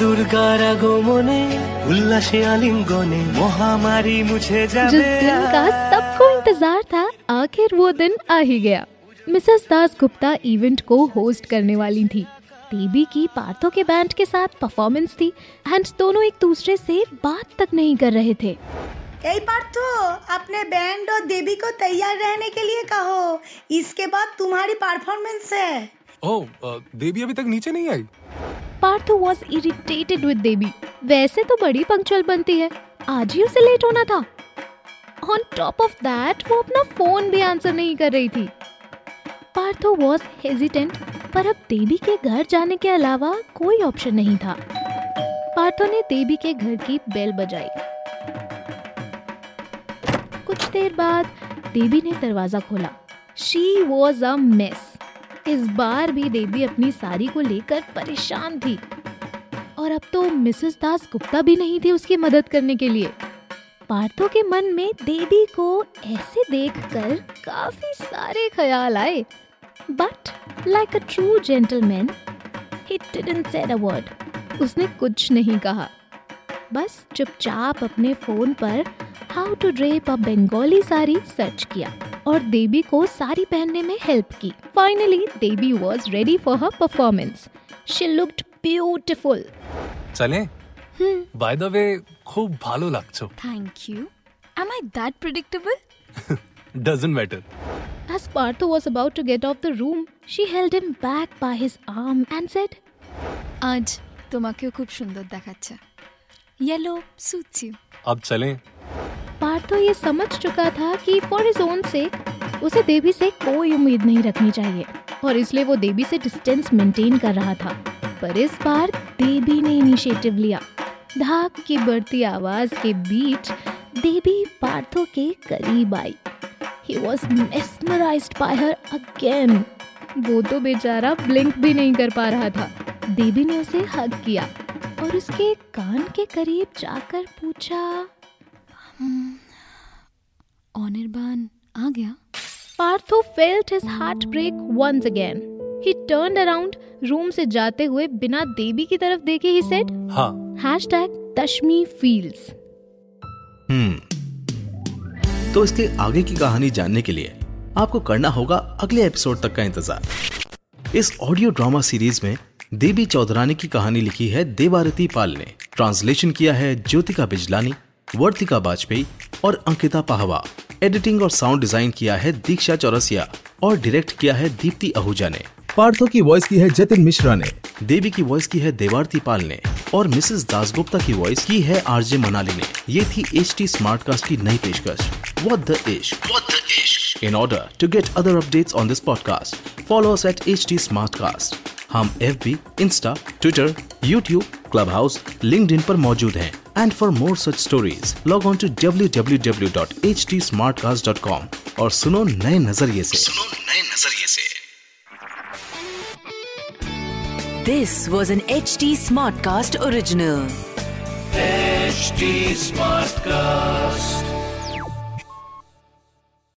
দুর্গার আগমনে উল্লাসে আলিঙ্গনে মহামারী মুছে जिस যাবে दिन का सबको इंतजार था आखिर वो दिन आ ही गया मिसेस दास गुप्ता इवेंट को होस्ट करने वाली थी टीबी की पार्थो के बैंड के साथ परफॉर्मेंस थी एंड दोनों एक दूसरे से बात तक नहीं कर रहे थे এই पार्थो अपने बैंड और देवी को तैयार रहने के लिए कहो इसके बाद तुम्हारी परफॉर्मेंस है ओह अ, देवी अभी तक नीचे नहीं आई Partho was irritated with Devi वैसे तो बड़ी पंक्चुअल बनती है। आज ही उसे लेट होना था। ऑन टॉप ऑफ़ दैट वो अपना फ़ोन भी आंसर नहीं कर रही थी। पार्थो वॉज़ हेजिटेंट पर अब देवी के घर जाने के अलावा कोई ऑप्शन नहीं था। पार्थो ने देवी के घर की बेल बजाई। कुछ देर बाद देवी ने दरवाज़ा खोला। शी वॉज़ अ मेस इस बार भी देवी अपनी साड़ी को लेकर परेशान थी। और अब तो मिसेस दास गुप्ता भी नहीं थी उसकी मदद करने के लिए। पार्थो के मन में देवी को ऐसे देखकर काफ़ी सारे ख्याल आए। But like a true gentleman he didn't said word उसने कुछ नहीं कहा। बस चुपचाप अपने फ़ोन पर how to drape a Bengali sari search किया। और देवी को साड़ी पहनने में हेल्प की finally Devi was ready for her performance she looked beautiful চলে বাই দ্য ওয়ে খুব ভালো লাগছো Thank you. Am I that predictable? Doesn't matter As Partho was about to get off the room, she held him back by his arm and said, আজ তোমাকেও খুব সুন্দর দেখাচ্ছে yellow suits you. अब चलें पार्थो ये समझ चुका था कि फॉर इज ओन सेक उसे देवी से कोई उम्मीद नहीं रखनी चाहिए। और इसलिए वो देवी से डिस्टेंस मेंटेन कर रहा था। पर इस बार देवी ने इनिशिएटिव लिया। धाक की बढ़ती आवाज़ के बीच देवी पार्थो के करीब आई। He was mesmerized by her again वो तो बेचारा ब्लिंक भी नहीं कर पा रहा था। देवी ने उसे हग किया। और उसके कान के करीब जाकर पूछा अनिर्बान आ गया? Partho felt his heart break once again. He turned around, room से जाते हुए बिना देवी की तरफ़ देखे ही said, हाँ। Hashtag Tashmi feels. हम्म। तो इसके आगे की कहानी जानने के लिए आपको करना होगा अगले एपिसोड तक का इंतज़ार। इस ऑडियो ड्रामा सीरीज़ में देवी चौधरानी की कहानी लिखी है देवारती पाल ने। ट्रांसलेशन किया है ज्योतिका बिजलानी वर्तिका वाजपेयी और अंकिता पाहवा। एडिटिंग और साउंड डिज़ाइन किया है दीक्षा चौरसिया और डायरेक्ट किया है दीप्ति आहूजा ने। पार्थो की वॉइस की है जतिन मिश्रा ने। देवी की वॉइस की है देवारती पाल ने और मिसेस दासगुप्ता की वॉइस की है आरजे मनाली ने। ये थी एच टी स्मार्ट कास्ट की नई पेशकश। What the इश्क What the इश्क In order to get other updates on this podcast, follow us at HT Smartcast. हम FB, Insta, Twitter, YouTube, Clubhouse, LinkedIn पर मौजूद हैं। And for more such stories log on to www.htsmartcast.com और सुनो नए नज़रिए से सुनो नए नज़रिए से This was an HT Smartcast original. HT Smartcast.